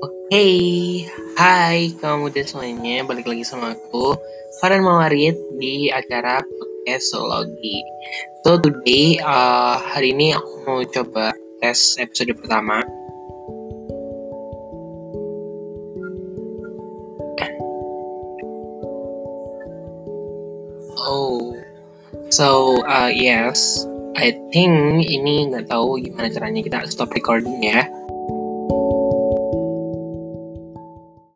Oke, hai kamu muda semuanya, balik lagi sama aku Farhan Mawarid di acara Podcastologi. So today, uh, hari ini aku mau coba tes episode pertama. Oh, so uh, yes, I think ini nggak tahu gimana caranya kita stop recording ya.